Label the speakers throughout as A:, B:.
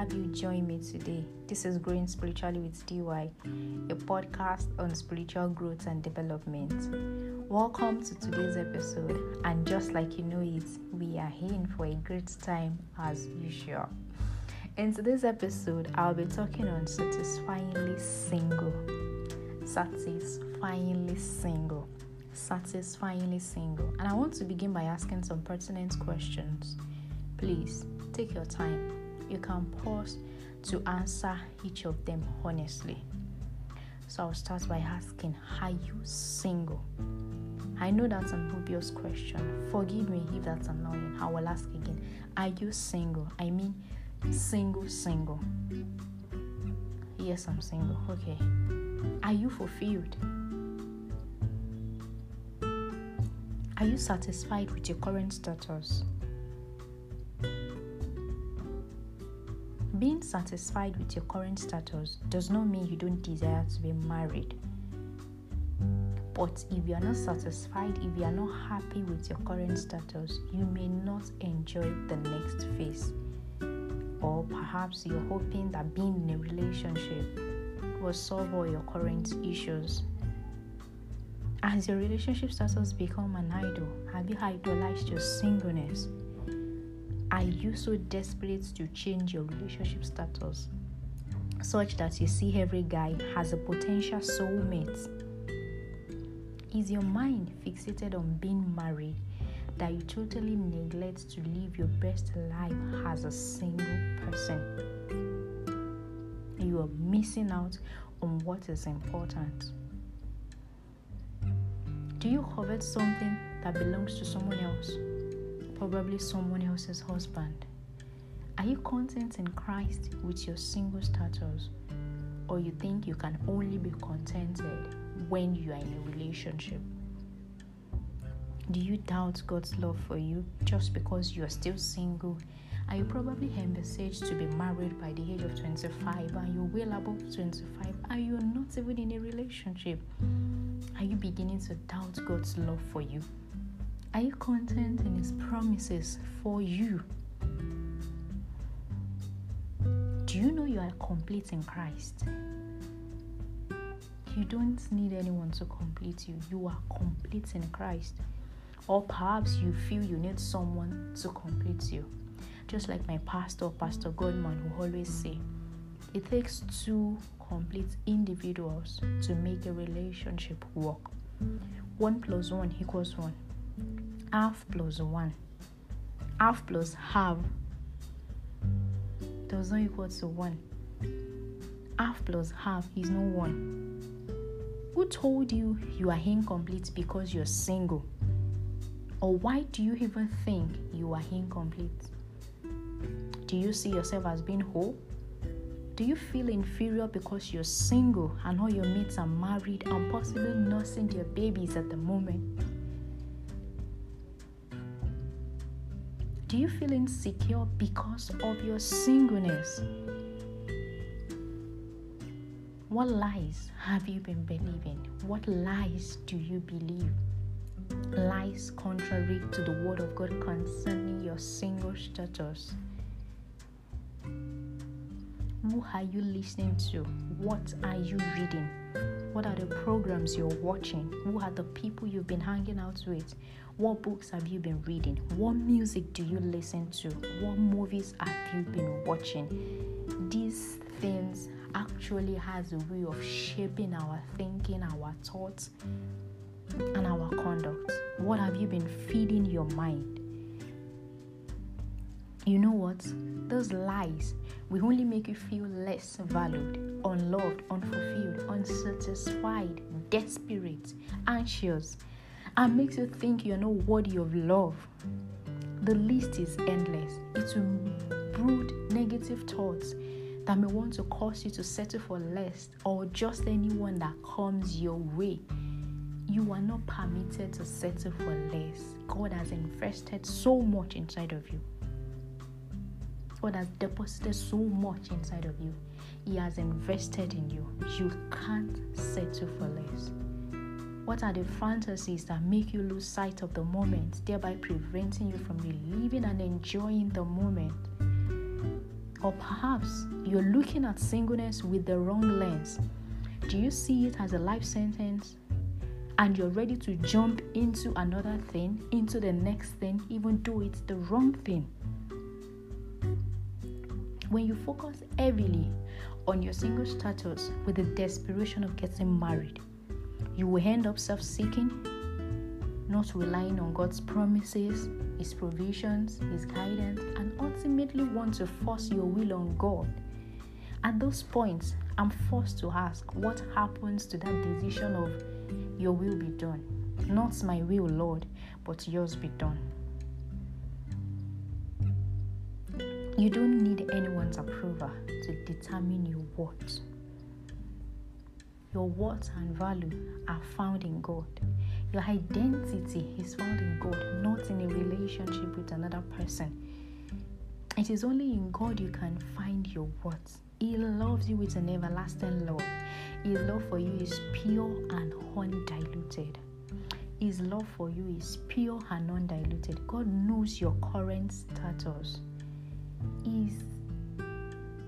A: have you join me today. This is Growing Spiritually with DY, a podcast on spiritual growth and development. Welcome to today's episode, and just like you know it, we are here in for a great time as usual. In today's episode, I'll be talking on satisfyingly single. Satisfyingly single. Satisfyingly single. And I want to begin by asking some pertinent questions. Please take your time. You can pause to answer each of them honestly. So I'll start by asking Are you single? I know that's an obvious question. Forgive me if that's annoying. I will ask again Are you single? I mean, single, single. Yes, I'm single. Okay. Are you fulfilled? Are you satisfied with your current status? Being satisfied with your current status does not mean you don't desire to be married. But if you are not satisfied, if you are not happy with your current status, you may not enjoy the next phase. Or perhaps you're hoping that being in a relationship will solve all your current issues. Has your relationship status become an idol? Have you idolized your singleness? Are you so desperate to change your relationship status such that you see every guy has a potential soulmate? Is your mind fixated on being married that you totally neglect to live your best life as a single person? You are missing out on what is important. Do you covet something that belongs to someone else? Probably someone else's husband? Are you content in Christ with your single status? Or you think you can only be contented when you are in a relationship? Do you doubt God's love for you just because you are still single? Are you probably envisaged to be married by the age of 25 and you're well above 25 and you're not even in a relationship? Are you beginning to doubt God's love for you? Are you content in His promises for you? Do you know you are complete in Christ? You don't need anyone to complete you. You are complete in Christ. Or perhaps you feel you need someone to complete you. Just like my pastor, Pastor Godman, who always say, it takes two complete individuals to make a relationship work. One plus one equals one half plus 1. Half plus half does not equal to 1. Half plus half is no 1. Who told you you are incomplete because you're single? Or why do you even think you are incomplete? Do you see yourself as being whole? Do you feel inferior because you're single and all your mates are married and possibly nursing their babies at the moment? Do you feel insecure because of your singleness? What lies have you been believing? What lies do you believe? Lies contrary to the word of God concerning your single status. Who are you listening to? What are you reading? What are the programs you're watching? Who are the people you've been hanging out with? What books have you been reading? What music do you listen to? What movies have you been watching? These things actually has a way of shaping our thinking, our thoughts, and our conduct. What have you been feeding your mind? You know what? Those lies will only make you feel less valued, unloved, unfulfilled, unsatisfied, desperate, anxious, and makes you think you're not worthy of love. The list is endless. It will brood negative thoughts that may want to cause you to settle for less or just anyone that comes your way. You are not permitted to settle for less. God has invested so much inside of you. God has deposited so much inside of you. He has invested in you. You can't settle for less. What are the fantasies that make you lose sight of the moment, thereby preventing you from reliving and enjoying the moment? Or perhaps you're looking at singleness with the wrong lens. Do you see it as a life sentence? And you're ready to jump into another thing, into the next thing, even though it's the wrong thing. When you focus heavily on your single status with the desperation of getting married, you will end up self seeking, not relying on God's promises, His provisions, His guidance, and ultimately want to force your will on God. At those points, I'm forced to ask what happens to that decision of your will be done. Not my will, Lord, but yours be done. You don't need anyone's approval to determine your worth. Your worth and value are found in God. Your identity is found in God, not in a relationship with another person. It is only in God you can find your worth. He loves you with an everlasting love. His love for you is pure and undiluted. His love for you is pure and undiluted. God knows your current status. His,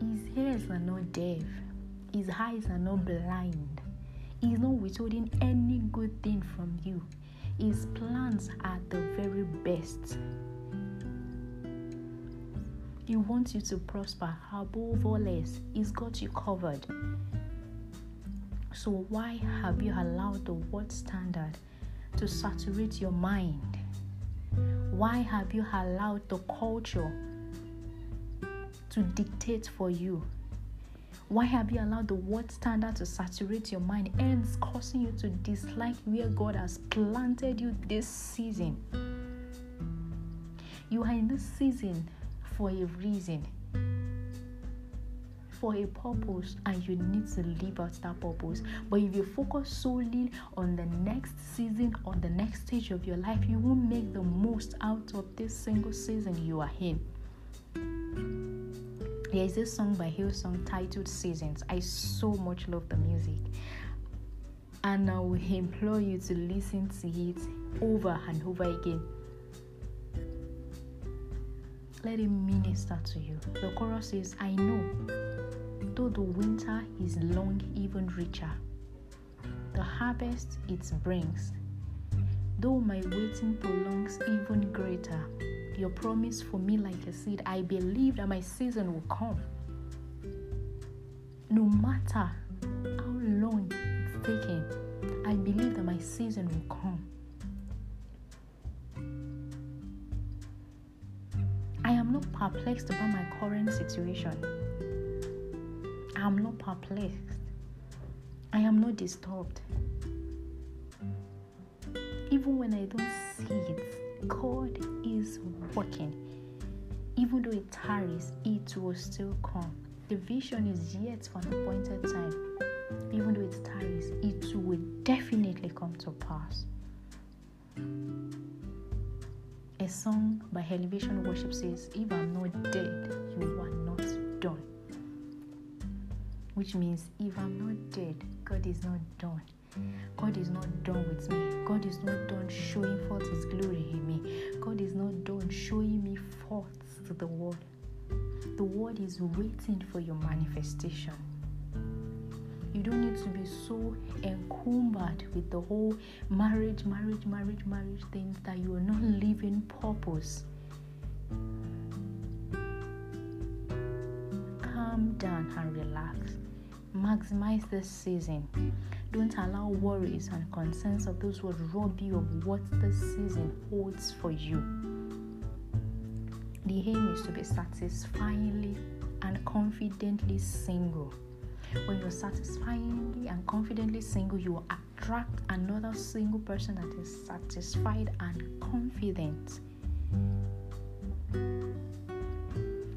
A: his ears are not deaf, His eyes are not blind. He's not withholding any good thing from you. His plans are the very best. He wants you to prosper above all else. He's got you covered. So, why have you allowed the world standard to saturate your mind? Why have you allowed the culture to dictate for you? Why have you allowed the word standard to saturate your mind, hence causing you to dislike where God has planted you this season? You are in this season for a reason, for a purpose, and you need to live out that purpose. But if you focus solely on the next season, on the next stage of your life, you won't make the most out of this single season you are in. There is this song by Hillsong titled Seasons. I so much love the music. And I will implore you to listen to it over and over again. Let it minister to you. The chorus says, I know, though the winter is long, even richer, the harvest it brings, though my waiting prolongs, even greater your promise for me like a seed. I believe that my season will come. No matter how long it's taking, I believe that my season will come. I am not perplexed about my current situation. I am not perplexed. I am not disturbed. Even when I don't see it, God is working. Even though it tarries, it will still come. The vision is yet for an appointed time. Even though it tarries, it will definitely come to pass. A song by Elevation Worship says, If I'm not dead, you are not done. Which means, if I'm not dead, God is not done. God is not done with me. God is not done showing forth His glory in me. God is not done showing me forth to the world. The world is waiting for your manifestation. You don't need to be so encumbered with the whole marriage, marriage, marriage, marriage things that you are not living purpose. Calm down and relax. Maximize this season. Don't allow worries and concerns of those words rob you of what this season holds for you. The aim is to be satisfyingly and confidently single. When you're satisfyingly and confidently single, you will attract another single person that is satisfied and confident.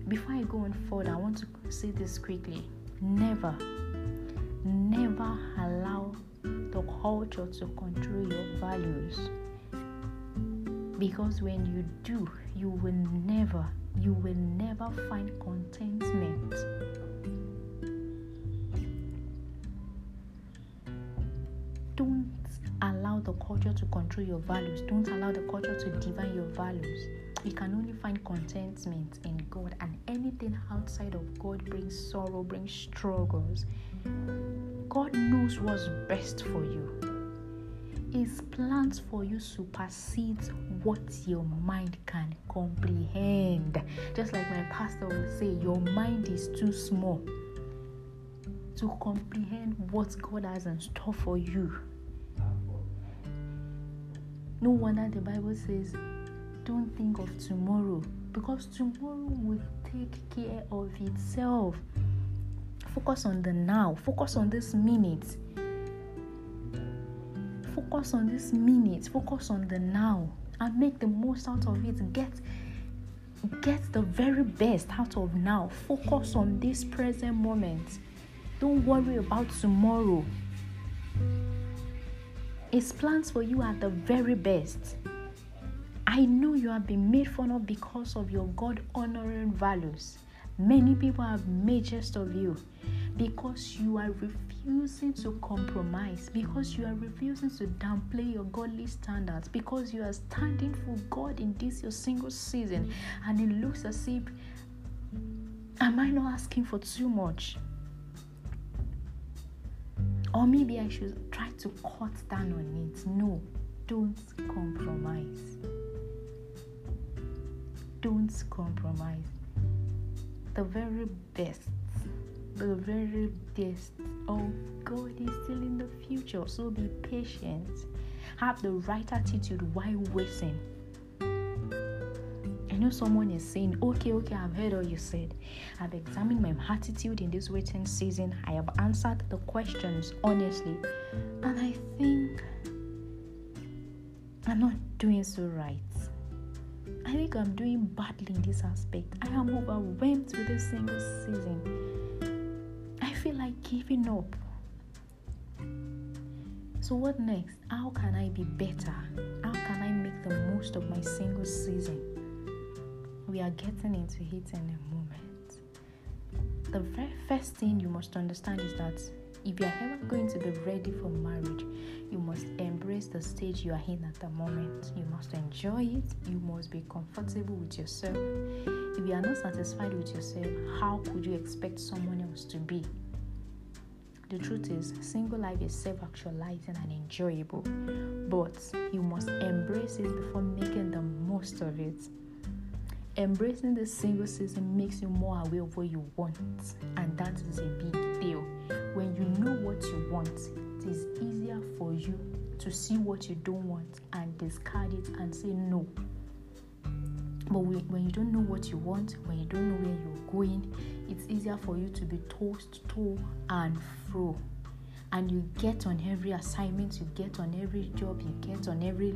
A: Before I go on further, I want to say this quickly. Never Never allow the culture to control your values. Because when you do, you will never, you will never find contentment. Don't allow the culture to control your values. Don't allow the culture to define your values. You can only find contentment in God, and anything outside of God brings sorrow, brings struggles. God knows what's best for you. His plans for you supersedes what your mind can comprehend. Just like my pastor would say, your mind is too small to comprehend what God has in store for you. No wonder the Bible says, don't think of tomorrow because tomorrow will take care of itself. Focus on the now, focus on this minute. Focus on this minute, focus on the now, and make the most out of it. Get get the very best out of now. Focus on this present moment. Don't worry about tomorrow. His plans for you are the very best. I know you have been made fun of because of your God honoring values. Many people have made jest of you because you are refusing to compromise, because you are refusing to downplay your godly standards, because you are standing for God in this your single season, and it looks as if, am I not asking for too much? Or maybe I should try to cut down on it. No, don't compromise. Don't compromise. The very best, the very best of God is still in the future. So be patient. Have the right attitude while waiting. I know someone is saying, Okay, okay, I've heard all you said. I've examined my attitude in this waiting season. I have answered the questions honestly. And I think I'm not doing so right. I think I'm doing badly in this aspect. I am overwhelmed with this single season. I feel like giving up. So, what next? How can I be better? How can I make the most of my single season? We are getting into it in a moment. The very first thing you must understand is that if you are ever going to be ready for marriage, you must embrace the stage you are in at the moment. You must enjoy it. You must be comfortable with yourself. If you are not satisfied with yourself, how could you expect someone else to be? The truth is, single life is self actualizing and enjoyable, but you must embrace it before making the most of it. Embracing the single season makes you more aware of what you want, and that is a big deal. When you know what you want, it is easier for you to see what you don't want and discard it and say no. But when you don't know what you want, when you don't know where you're going, it's easier for you to be tossed to and fro. And you get on every assignment, you get on every job, you get on every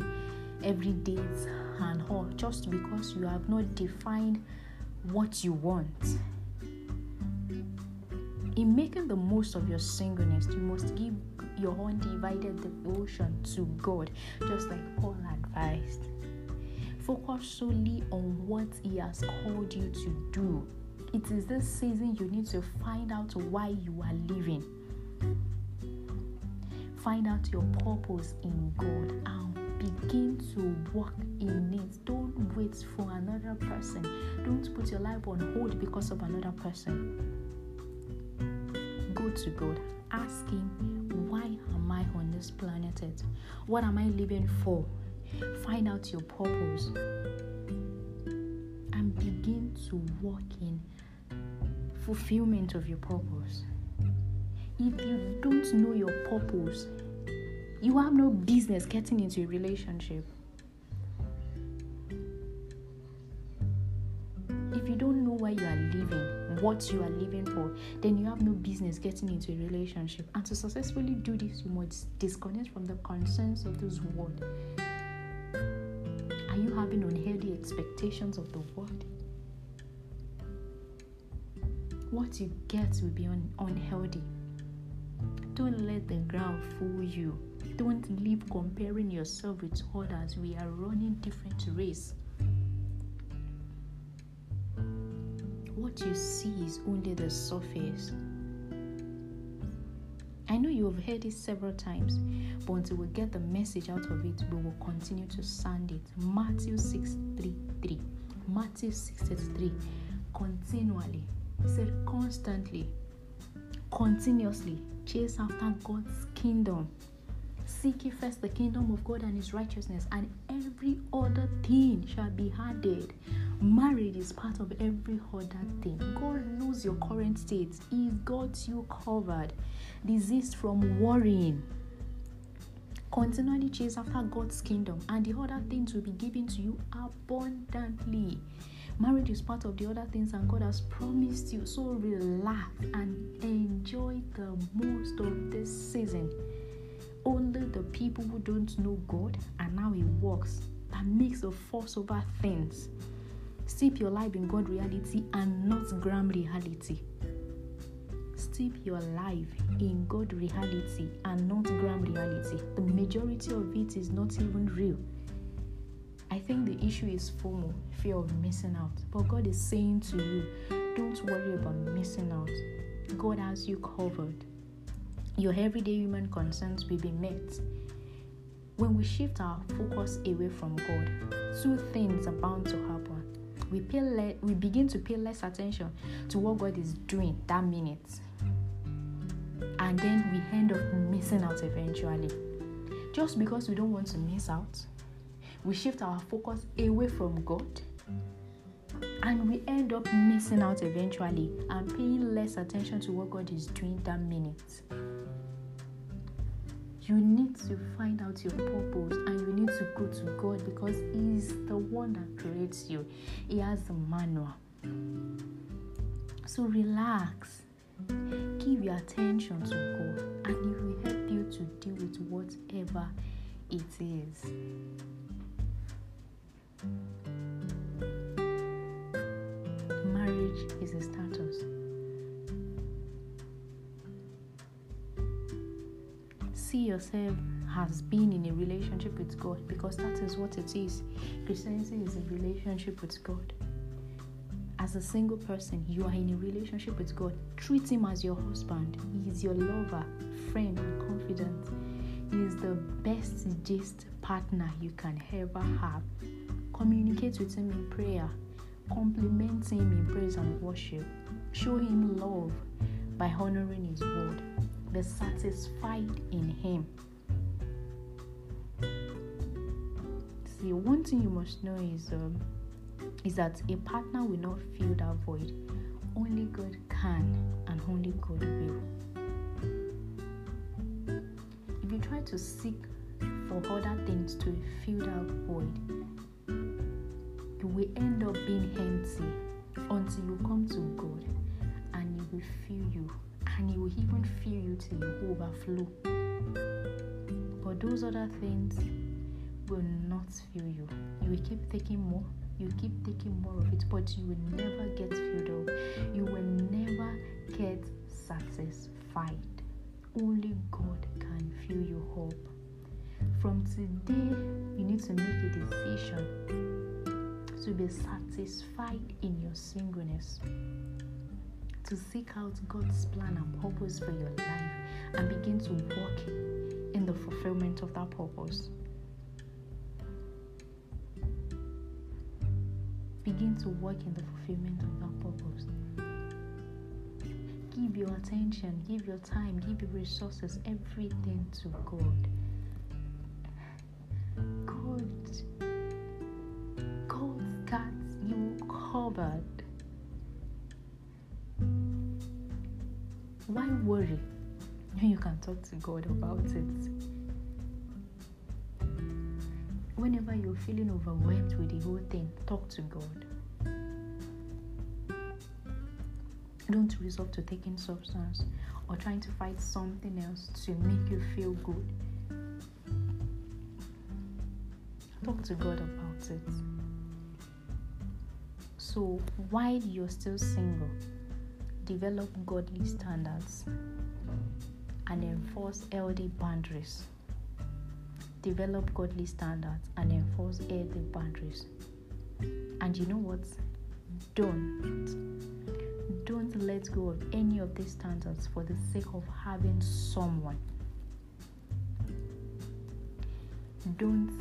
A: every date and all just because you have not defined what you want. In making the most of your singleness, you must give your undivided devotion to God, just like Paul advised. Focus solely on what He has called you to do. It is this season you need to find out why you are living. Find out your purpose in God and begin to walk in it. Don't wait for another person. Don't put your life on hold because of another person. To God. Ask Him, why am I on this planet? What am I living for? Find out your purpose and begin to walk in fulfillment of your purpose. If you don't know your purpose, you have no business getting into a relationship. What you are living for, then you have no business getting into a relationship. And to successfully do this, you must disconnect from the concerns of this world. Are you having unhealthy expectations of the world? What you get will be un- unhealthy. Don't let the ground fool you. Don't live comparing yourself with others. We are running different race. You see is only the surface. I know you have heard it several times, but until we get the message out of it, we will continue to sand it. Matthew 6 3 3. Matthew 6:33. Continually. He said constantly, continuously chase after God's kingdom. Seek ye first the kingdom of God and his righteousness, and every other thing shall be added. Marriage is part of every other thing. God knows your current state, He got you covered. Desist from worrying. Continually chase after God's kingdom, and the other things will be given to you abundantly. Marriage is part of the other things, and God has promised you. So relax and enjoy the most of this season. Only the people who don't know God and now He works that makes a force over things. Steep your life in God reality and not gram reality steep your life in God reality and not gram reality. The majority of it is not even real. I think the issue is FOMO, fear of missing out. But God is saying to you, don't worry about missing out. God has you covered. Your everyday human concerns will be met. When we shift our focus away from God, two things are bound to happen. We pay le- we begin to pay less attention to what God is doing that minute and then we end up missing out eventually. Just because we don't want to miss out, we shift our focus away from God and we end up missing out eventually and paying less attention to what God is doing that minute. You need to find out your purpose and you need to go to God because He's the one that creates you, He has the manual. So relax Give your attention to God and He will help you to deal with whatever it is. Marriage is a status. See yourself as being in a relationship with God because that is what it is. Christianity is a relationship with God as a single person, you are in a relationship with God. Treat Him as your husband. He is your lover, friend, and confidant. He is the best gist partner you can ever have. Communicate with Him in prayer. Compliment Him in praise and worship. Show Him love by honoring His word. Be satisfied in Him. See, one thing you must know is. Um, is that a partner will not fill that void. Only God can and only God will. If you try to seek for other things to fill that void, you will end up being empty until you come to God and He will fill you and He will even fill you till you overflow. But those other things will not fill you. You will keep taking more you keep taking more of it, but you will never get filled up. You will never get satisfied. Only God can fill you up. From today, you need to make a decision to be satisfied in your singleness, to seek out God's plan and purpose for your life, and begin to walk in the fulfillment of that purpose. begin to work in the fulfillment of that purpose. Give your attention, give your time, give your resources, everything to God. God, God got you covered. Why worry when you can talk to God about it? whenever you're feeling overwhelmed with the whole thing, talk to God. Don't resort to taking substance or trying to find something else to make you feel good. Talk to God about it. So, while you're still single, develop godly standards and enforce healthy boundaries develop godly standards, and enforce healthy boundaries. And you know what? Don't. Don't let go of any of these standards for the sake of having someone. Don't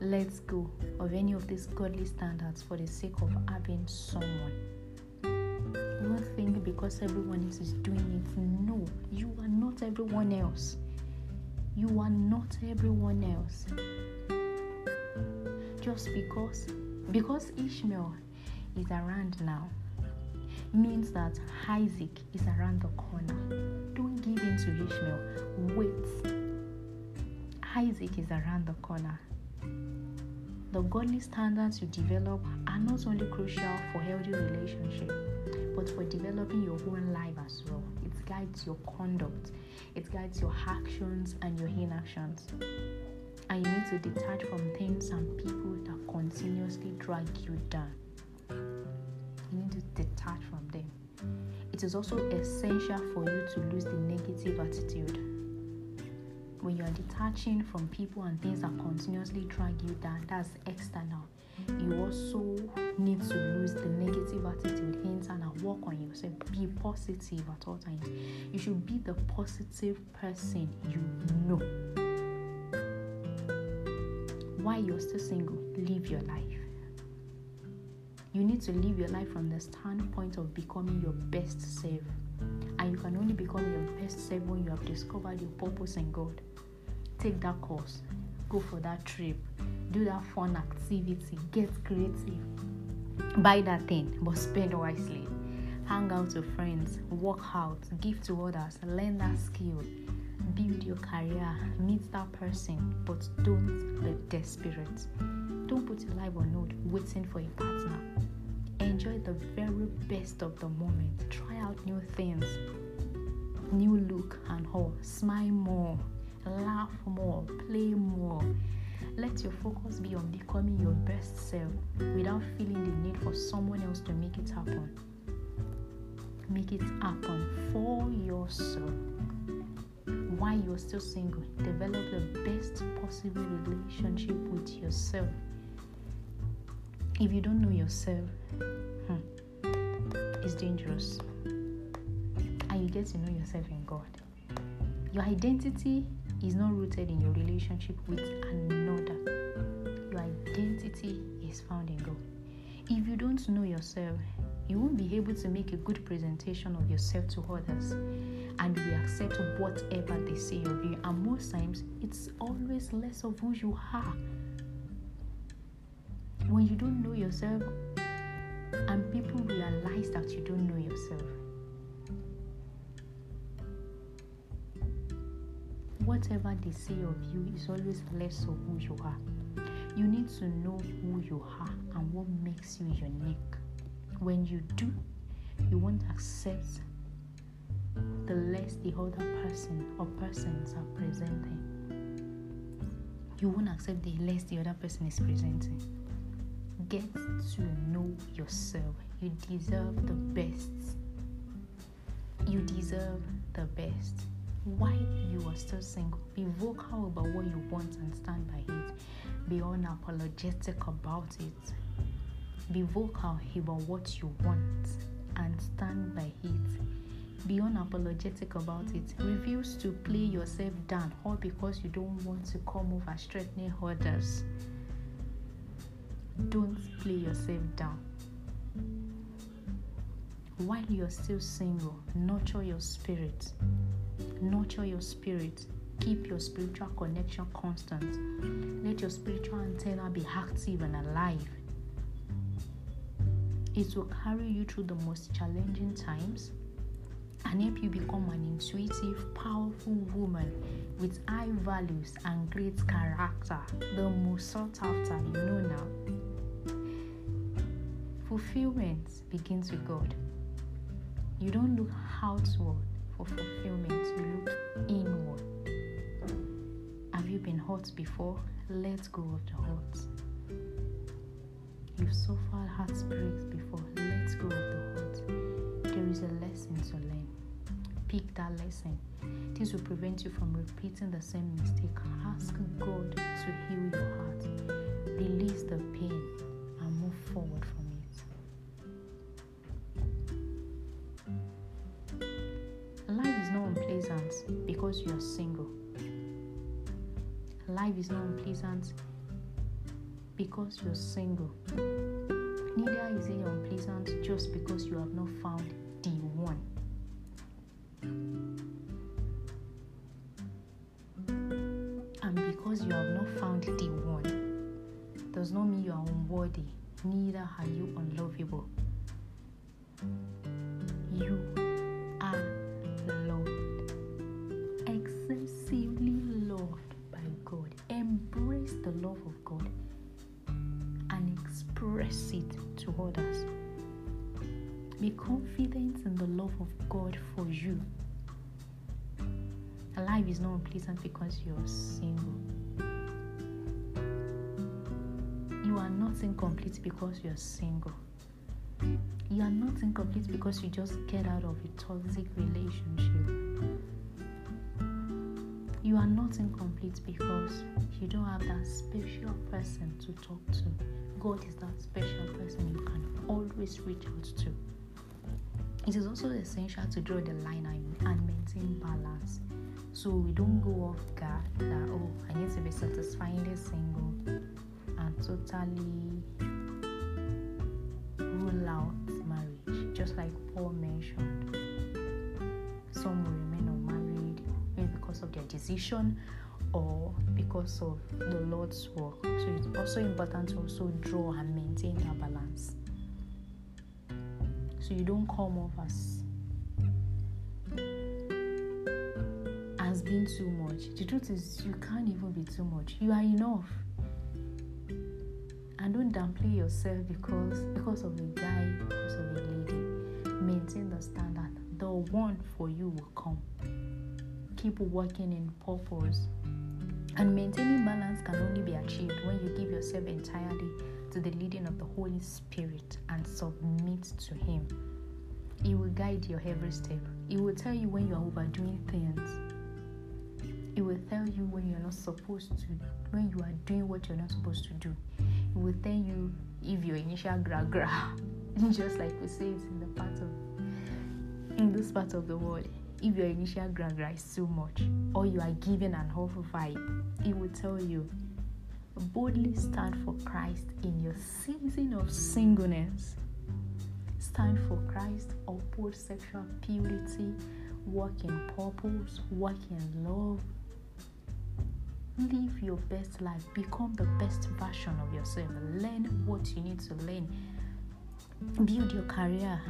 A: let go of any of these godly standards for the sake of having someone. Because everyone else is doing it. No, you are not everyone else. You are not everyone else. Just because because Ishmael is around now means that Isaac is around the corner. Don't give in to Ishmael. Wait. Isaac is around the corner. The godly standards you develop are not only crucial for healthy relationship, but for developing your own life as well. It guides your conduct, it guides your actions and your inactions. And you need to detach from things and people that continuously drag you down. You need to detach from them. It is also essential for you to lose the negative attitude when you are detaching from people and things that continuously drag you down, that's external. You also need to lose the negative attitude internal. Work on yourself. Be positive at all times. You should be the positive person you know. While you're still single, live your life. You need to live your life from the standpoint of becoming your best self. And you can only become your best self when you have discovered your purpose in God take that course, go for that trip, do that fun activity, get creative, buy that thing, but spend wisely. Hang out with friends, work out, give to others, learn that skill, build your career, meet that person, but don't be desperate. Don't put your life on hold waiting for a partner. Enjoy the very best of the moment. Try out new things, new look and all. Smile more laugh more, play more. Let your focus be on becoming your best self without feeling the need for someone else to make it happen. Make it happen for yourself. While you're still single, develop the best possible relationship with yourself. If you don't know yourself, hmm, it's dangerous. And you get to know yourself in God. Your identity is not rooted in your relationship with another. Your identity is found in God. If you don't know yourself, you won't be able to make a good presentation of yourself to others and we accept whatever they say of you. And most times, it's always less of who you are. When you don't know yourself and people realize that you don't know yourself, whatever they say of you is always less of who you are. You need to know who you are and what makes you unique. When you do, you won't accept the less the other person or persons are presenting. You won't accept the less the other person is presenting. Get to know yourself. You deserve the best. You deserve the best while you are still single, be vocal about what you want and stand by it. Be unapologetic about it. Be vocal about what you want and stand by it. Be unapologetic about it. Refuse to play yourself down all because you don't want to come over threatening others. Don't play yourself down. While you're still single, nurture your spirit nurture your spirit. Keep your spiritual connection constant. Let your spiritual antenna be active and alive. It will carry you through the most challenging times and help you become an intuitive powerful woman with high values and great character the most sought after you know now. Fulfillment begins with god. You don't look outward for fulfillment, you look inward. Have you been hurt before? Let go of the hurt. You've suffered heartbreaks before. Let go of the hurt. There is a lesson to learn. Pick that lesson. This will prevent you from repeating the same mistake. Ask God to heal your heart. Release the pain and move forward from because you are single. Life is not unpleasant because you're single. Neither is it unpleasant just because you have not found the one. And because you have not found the one, does not mean you are unworthy, neither are you of God for you. Life is not unpleasant because you're single. You are not incomplete because you're single. You are not incomplete because you just get out of a toxic relationship. You are not incomplete because you don't have that special person to talk to. God is that special person you can always reach out to. It is also essential to draw the line and maintain balance so we don't go off guard that oh I need to be satisfyingly single and totally rule out marriage. Just like Paul mentioned, some remain unmarried maybe because of their decision or because of the Lord's work. So it's also important to also draw and maintain that balance so you don't come off as as being too much. The truth is you can't even be too much. You are enough. And don't downplay yourself because because of a guy, because of a lady. Maintain the standard. The one for you will come. Keep working in purpose. And maintaining balance can only be achieved when you give yourself entirely to the leading of the Holy Spirit and submit to Him. He will guide your every step. He will tell you when you are overdoing things. He will tell you when you are not supposed to, when you are doing what you're not supposed to do. He will tell you if your initial gra gra, just like we say it in the part of in this part of the world. If your initial gra gra is too much, or you are giving an awful vibe, he will tell you boldly stand for Christ in your season of singleness. Stand for Christ, uphold sexual purity, walk in purpose, walk in love. Live your best life, become the best version of yourself, learn what you need to learn, build your career.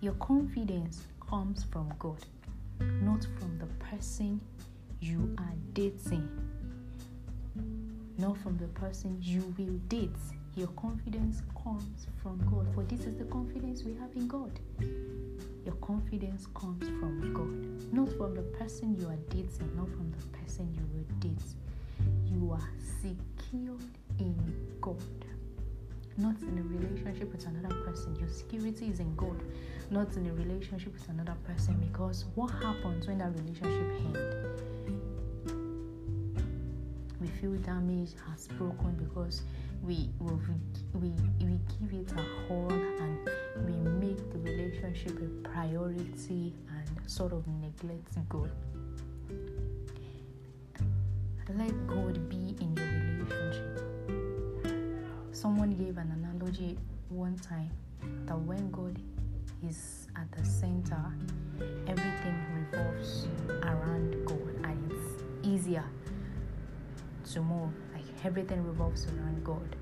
A: Your confidence comes from God, not from the person you are dating not from the person you will date. Your confidence comes from God. For this is the confidence we have in God. Your confidence comes from God, not from the person you are dating, not from the person you will date. You are secured in God, not in a relationship with another person. Your security is in God, not in a relationship with another person. Because what happens when that relationship ends? We feel damaged has broken because we we, we we give it a hold and we make the relationship a priority and sort of neglect God. Let God be in your relationship. Someone gave an analogy one time that when God is at the center, everything revolves around God and it's easier move. Like everything revolves around God.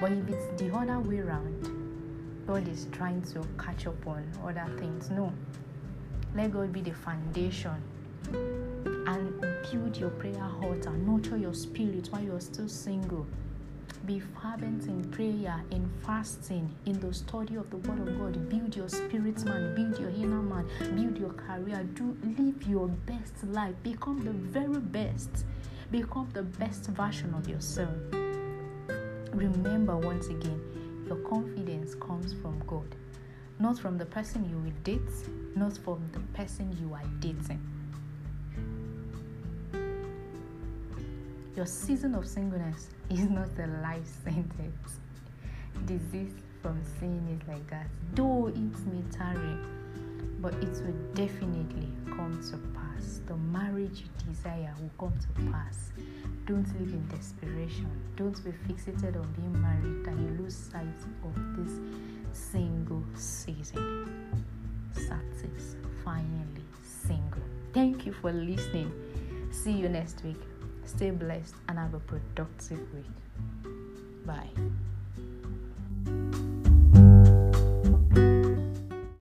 A: But if it's the other way around, God is trying to catch up on other things. No. Let God be the foundation and build your prayer altar, nurture your spirit while you're still single. Be fervent in prayer, in fasting, in the study of the Word of God. Build your spirit man, build your inner man, build your career. Do live your best life. Become the very best. Become the best version of yourself. Remember once again, your confidence comes from God, not from the person you will date, not from the person you are dating. Your season of singleness is not a life sentence. Disease from sin is like that. Though it may tarry, but it will definitely come to pass. The marriage you desire will come to pass. Don't live in desperation. Don't be fixated on being married and you lose sight of this single season. Success, finally single. Thank you for listening. See you next week. Stay blessed and have a productive week. Bye.